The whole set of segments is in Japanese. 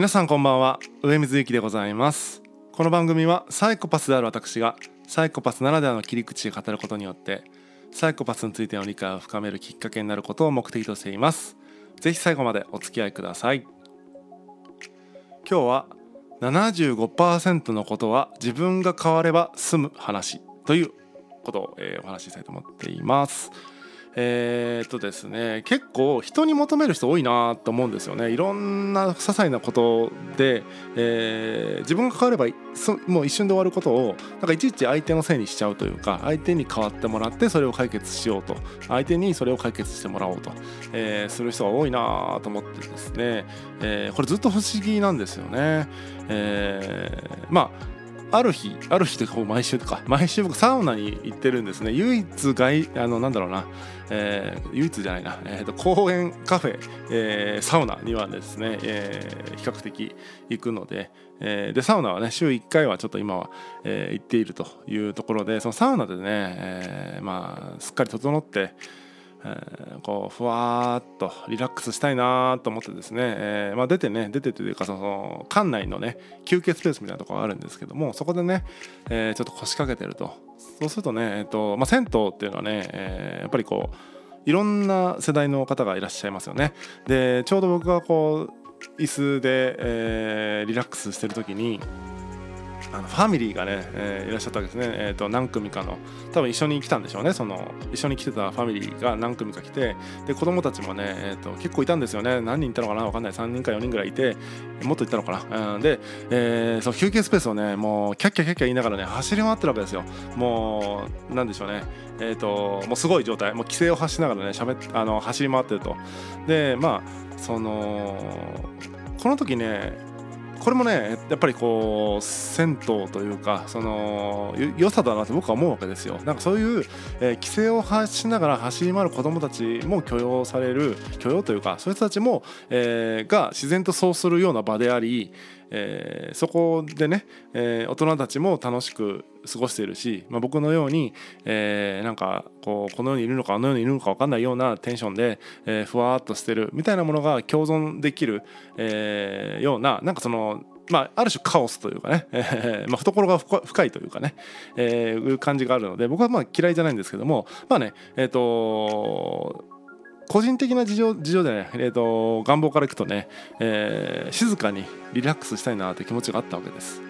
皆さんこんばんは。上水幸でございます。この番組はサイコパスである私がサイコパスならではの切り口で語ることによってサイコパスについての理解を深めるきっかけになることを目的としています。ぜひ最後までお付き合いください。今日は75%のことは自分が変われば済む話ということを、え、お話ししたいと思っています。えー、っとですね結構人に求める人多いなと思うんですよねいろんな些細なことで、えー、自分が変わればもう一瞬で終わることをなんかいちいち相手のせいにしちゃうというか相手に変わってもらってそれを解決しようと相手にそれを解決してもらおうと、えー、する人が多いなと思ってですね、えー、これずっと不思議なんですよね。えー、まあある日ある日という毎週とか 毎週僕サウナに行ってるんですね。唯一外あのなんだろうな、えー、唯一じゃないな、えーと、公園カフェ、えー、サウナにはですね、えー、比較的行くので、え、でサウナはね週1回はちょっと今は、えー、行っているというところでそのサウナでね、えー、まあすっかり整ってえー、こうふわっとリラックスしたいなと思ってですね、えー、まあ、出てね出てというかその館内のね休憩スペースみたいなとこがあるんですけどもそこでね、えー、ちょっと腰掛けてると。そうするとね、えーとまあ、銭湯っていうのはね、えやっぱりこういろんな世代の方がいらっしゃいますよね。でちょうど僕がこう椅子で、えリラックスしてる時にあのファミリーがね、えー、いらっしゃったわけですね、えーと、何組かの。多分一緒に来たんでしょうね。その一緒に来てたファミリーが何組か来て。で子供たちもね、えーと、結構いたんですよね。何人いたのかな？分かんない。3人か4人ぐらいいてもっといたのかな、うん、で、えー、その休憩スペースをねもうキャッキャキャッキャ言いながらね走り回ってるわけですよもうなんでしょうねえーと、もうすごい状態もう規制を発しながらねしゃべあの走り回ってるとでまあそのこの時ねこれもねやっぱりこう銭湯というかその良さだなと僕は思うわけですよ。なんかそういう、えー、規制を発しながら走り回る子どもたちも許容される許容というかそういう人たちも、えー、が自然とそうするような場でありえー、そこでね、え、大人たちも楽しく過ごしているし、まあ、僕のように、えー、なんかこうこの世にいるのかあの世にいるのか分かんないようなテンションで、えー、ふわっとしてるみたいなものが共存できる、えー、ようななんかそのまあ、ある種カオスというかね、えーまあ、懐が深いというかね、えー、いう感じがあるので僕はまあ嫌いじゃないんですけどもまあねえっ、ー、と個人的な事情事情でね、えーと、願望からいくとね、えー、静かにリラックスしたいなという気持ちがあったわけです。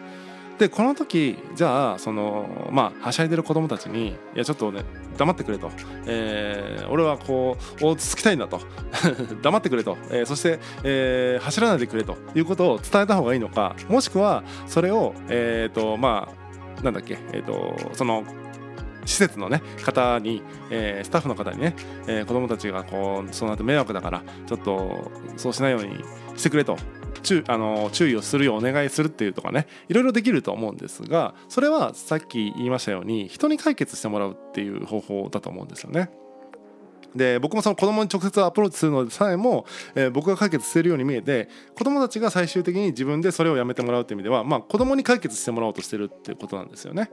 でこの時じゃあそのまあはしゃいでる子供たちにいやちょっとね黙ってくれと、えー、俺はこう落ち着きたいんだと。黙ってくれと、えー、そして、えー、走らないでくれと。いうことを伝えた方がいいのかもしくはそれをえっ、ー、とまあなんだっけえっ、ー、とその施設の、ね、方に、えー、スタッフの方にね、えー、子どもたちがこうその後迷惑だからちょっとそうしないようにしてくれと。注あの注意をするようお願いするっていうとかねいろいろできると思うんですがそれはさっき言いましたように人に解決してもらうっていう方法だと思うんですよね。で僕もその子供に直接アプローチするのでさえも、えー、僕が解決してるように見えて子供たちが最終的に自分でそれをやめてもらうっていう意味では、まあ、子供に解決してもらおうとしてるっていうことなんですよね。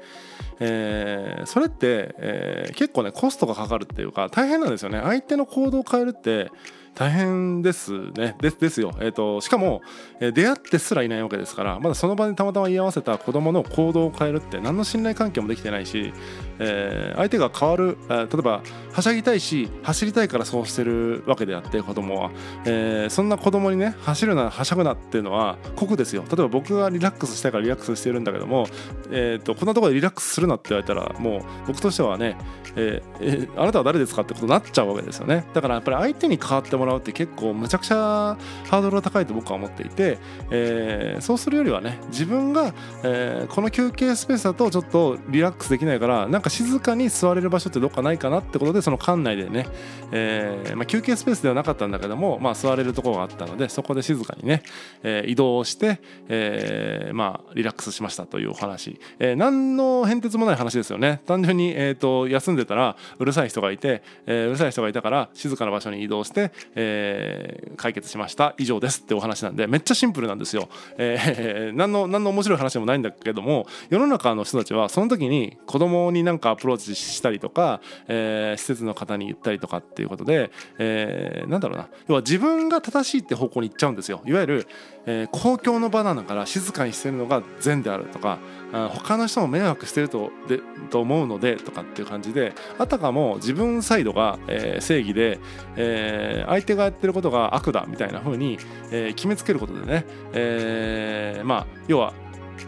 えー、それって、えー、結構ねコストがかかるっていうか大変なんですよね。相手の行動を変えるって大変ですね。でですよ、えーと、しかも、え、出会ってすらいないわけですからまだその場にたまたま居合わせた子供の行動を変えるって何の信頼関係もできてないし、えー、相手が変わる、えー、例えばはしゃぎたいし走りたいからそうしてるわけであって子供は、えー、そんな子供にね走るなはしゃぐなっていうのは酷ですよ。例えば僕がリラックスしたいからリラックスしてるんだけども、えーと、こんなところでリラックスするなって言われたらもう僕としてはね、えー、あなたは誰ですかってことになっちゃうわけですよね。だからやっぱり相手に変わってもらうって結構むちゃくちゃハードルが高いと僕は思っていて、えー、そうするよりはね自分が、えー、この休憩スペースだとちょっとリラックスできないからなんか静かに座れる場所ってどっかないかなってことでその館内でね、えーまあ、休憩スペースではなかったんだけども、まあ、座れるところがあったのでそこで静かにね、えー、移動して、えー、まあリラックスしましたというお話、えー、何の変哲もない話ですよね。単純に、えーと、休んでたらうるさい人がいて、えー、うるさい人がいたから静かな場所に移動して、えー、解決しました。以上ですってお話なんでめっちゃシンプルなんですよ、えー、何の何の面白い話でもないんだけども世の中の人たちはその時に子供になんなんかアプローチしたりとか、えー、施設の方に言ったりとかっていうことで、えー、なんだろうな。要は自分が正しいって方向に行っちゃうんですよ。いわゆる、えー、公共の場なんだから静かにしてるのが善であるとか他の人も迷惑してるとでと思うのでとかっていう感じであたかも自分サイドが、えー、正義で、えー、相手がやってることが悪だみたいな風に、えー、決めつけることでね、えー、まあ要は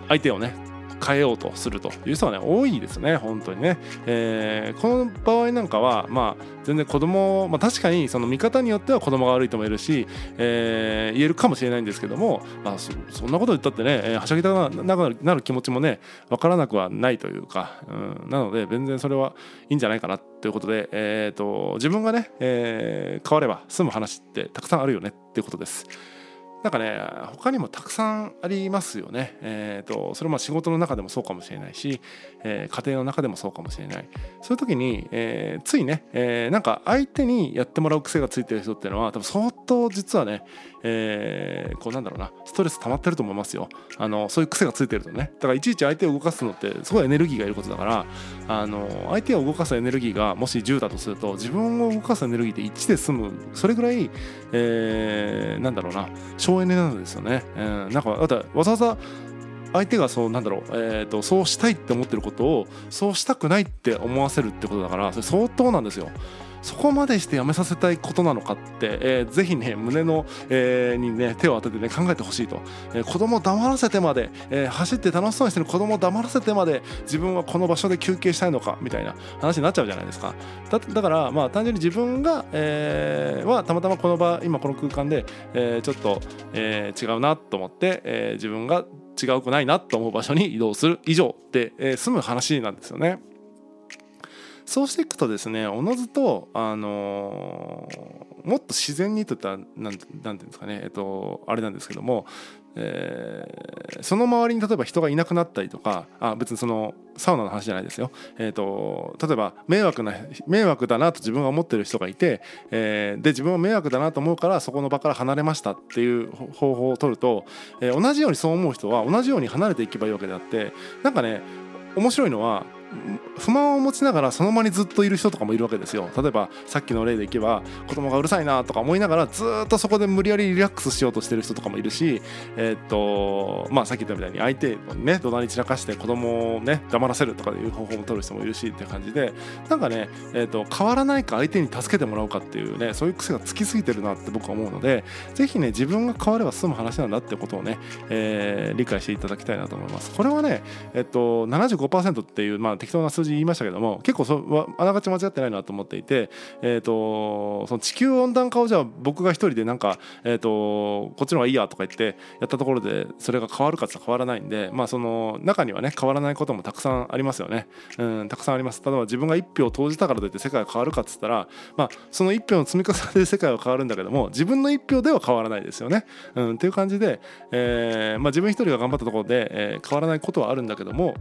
相手をね変えようとするという人はね多いですね本当にね、えー、この場合なんかはまあ全然子供、まあ、確かにその見方によっては子供が悪いとも言えるし、えー、言えるかもしれないんですけども、まあ、そそんなこと言ったってね、えー、はしゃぎたくなる気持ちもね分からなくはないというか、うん、なので全然それはいいんじゃないかなということで、えーと、自分がね、えー、変われば済む話ってたくさんあるよねっていうことです。なんかね他にもたくさんありますよね。えーと、それは仕事の中でもそうかもしれないし、えー、家庭の中でもそうかもしれない。そういう時に、えー、ついね、えー、なんか相手にやってもらう癖がついてる人っていうのは多分相当実はね、えー、こうなんだろうなストレス溜まってると思いますよ。あのそういう癖がついてるとね。だからいちいち相手を動かすのってすごいエネルギーがいることだからあの相手を動かすエネルギーがもし10だとすると自分を動かすエネルギーって1で済むそれぐらい、えー、なんだろうな省エネなんですよね。えー、なんかだわざわざ相手がそうなんだろう、えーと、そうしたいって思ってることをそうしたくないって思わせるってことだからそれ相当なんですよ。そこまでしてやめさせたいことなのかって、えー、ぜひね胸の、えー、にね手を当ててね考えてほしいと、えー、子供を黙らせてまで、えー、走って楽しそうにしてる子供を黙らせてまで自分はこの場所で休憩したいのかみたいな話になっちゃうじゃないですかだだからまあ単純に自分が、えー、たまたまこの場今この空間で、えー、ちょっと、えー、違うなと思って、えー、自分が違うくないなと思う場所に移動する以上で、えー、済む話なんですよね。そうしていくとですねおのずと、あの、もっと自然にといったらなんなんていうんですかね、えっと、あれなんですけども、えー、その周りに例えば人がいなくなったりとかあ別にそのサウナの話じゃないですよ、えーと、例えば迷惑な迷惑だなと自分が思ってる人がいて、えー、で自分は迷惑だなと思うからそこの場から離れましたっていう方法を取ると、えー、同じようにそう思う人は同じように離れていけばいいわけであってなんかね面白いのは不満を持ちながらその場にずっといる人とかもいるわけですよ。例えばさっきの例でいけば子供がうるさいなとか思いながらずっとそこで無理やりリラックスしようとしてる人とかもいるしえー、っとまあさっき言ったみたいに相手をね怒鳴り散らかして子供をね黙らせるとかいう方法も取る人もいるしっていう感じでなんかね、えー、っと変わらないか相手に助けてもらおうかっていうねそういう癖がつきすぎてるなって僕は思うので是非ね自分が変われば済む話なんだってことをね、えー、理解していただきたいなと思います。これはねえっと75%っていうまあ適当な数字言いましたけども結構そあながち間違ってないなと思っていて、えーと、その地球温暖化をじゃあ僕が一人でなんか、えーと、こっちの方がいいやとか言ってやったところでそれが変わるかって変わらないんで、まあ、その中にはね変わらないこともたくさんありますよね、うん、たくさんあります。例えば自分が1票を投じたからといって世界が変わるかっつったら、まあ、その1票の積み重ねで世界は変わるんだけども自分の1票では変わらないですよね、うん、っていう感じで、えーまあ、自分一人が頑張ったところで、えー、変わらないことはあるんだけども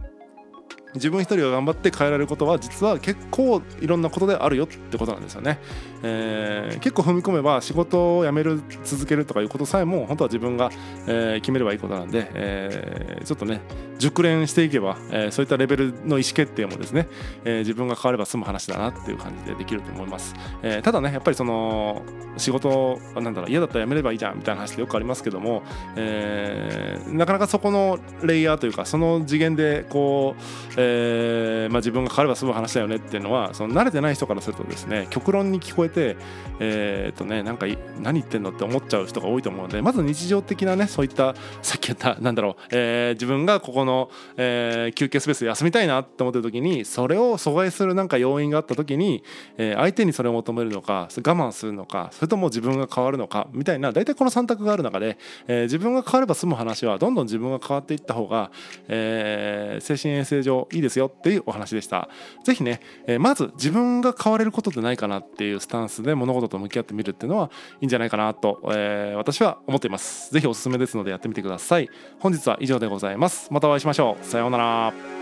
自分一人が頑張って変えられることは実は結構いろんなことであるよってことなんですよね。えー、結構踏み込めば仕事を辞める続けるとかいうことさえも本当は自分が、えー、決めればいいことなんで、えー、ちょっとね熟練していけば、えー、そういったレベルの意思決定もですね、えー、自分が変われば済む話だなっていう感じでできると思います。えー、ただねやっぱりその仕事なんだろう嫌だったら辞めればいいじゃんみたいな話ってよくありますけども、えー、なかなかそこのレイヤーというかその次元でこうえーまあ、自分が変われば済む話だよねっていうのはその慣れてない人からするとですね極論に聞こえて、えー、っとね、なんか何言ってんのって思っちゃう人が多いと思うのでまず日常的なねそういったさっき言ったなんだろう、えー、自分がここの、えー、休憩スペース休みたいなって思ってる時にそれを阻害するなんか要因があった時に、えー、相手にそれを求めるのか我慢するのかそれとも自分が変わるのかみたいな大体この3択がある中で、えー、自分が変われば済む話はどんどん自分が変わっていった方が、えー、精神衛生上いいですよっていうお話でした。是非ね、えー、まず自分が変われることってないかなっていうスタンスで物事と向き合ってみるっていうのはいいんじゃないかなと、えー、私は思っています。是非おすすめですのでやってみてください。本日は以上でございます。またお会いしましょう。さようなら。